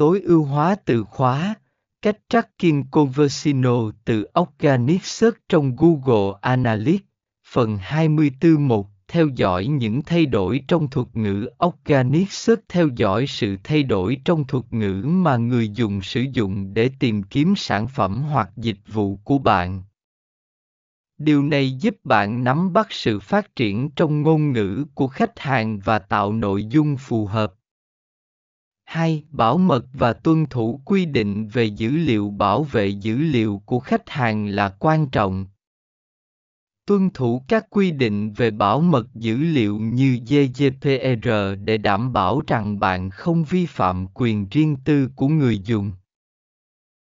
tối ưu hóa từ khóa, cách tracking conversino từ Organic Search trong Google Analytics. Phần 24.1 Theo dõi những thay đổi trong thuật ngữ Organic Search theo dõi sự thay đổi trong thuật ngữ mà người dùng sử dụng để tìm kiếm sản phẩm hoặc dịch vụ của bạn. Điều này giúp bạn nắm bắt sự phát triển trong ngôn ngữ của khách hàng và tạo nội dung phù hợp. 2. Bảo mật và tuân thủ quy định về dữ liệu bảo vệ dữ liệu của khách hàng là quan trọng. Tuân thủ các quy định về bảo mật dữ liệu như GDPR để đảm bảo rằng bạn không vi phạm quyền riêng tư của người dùng.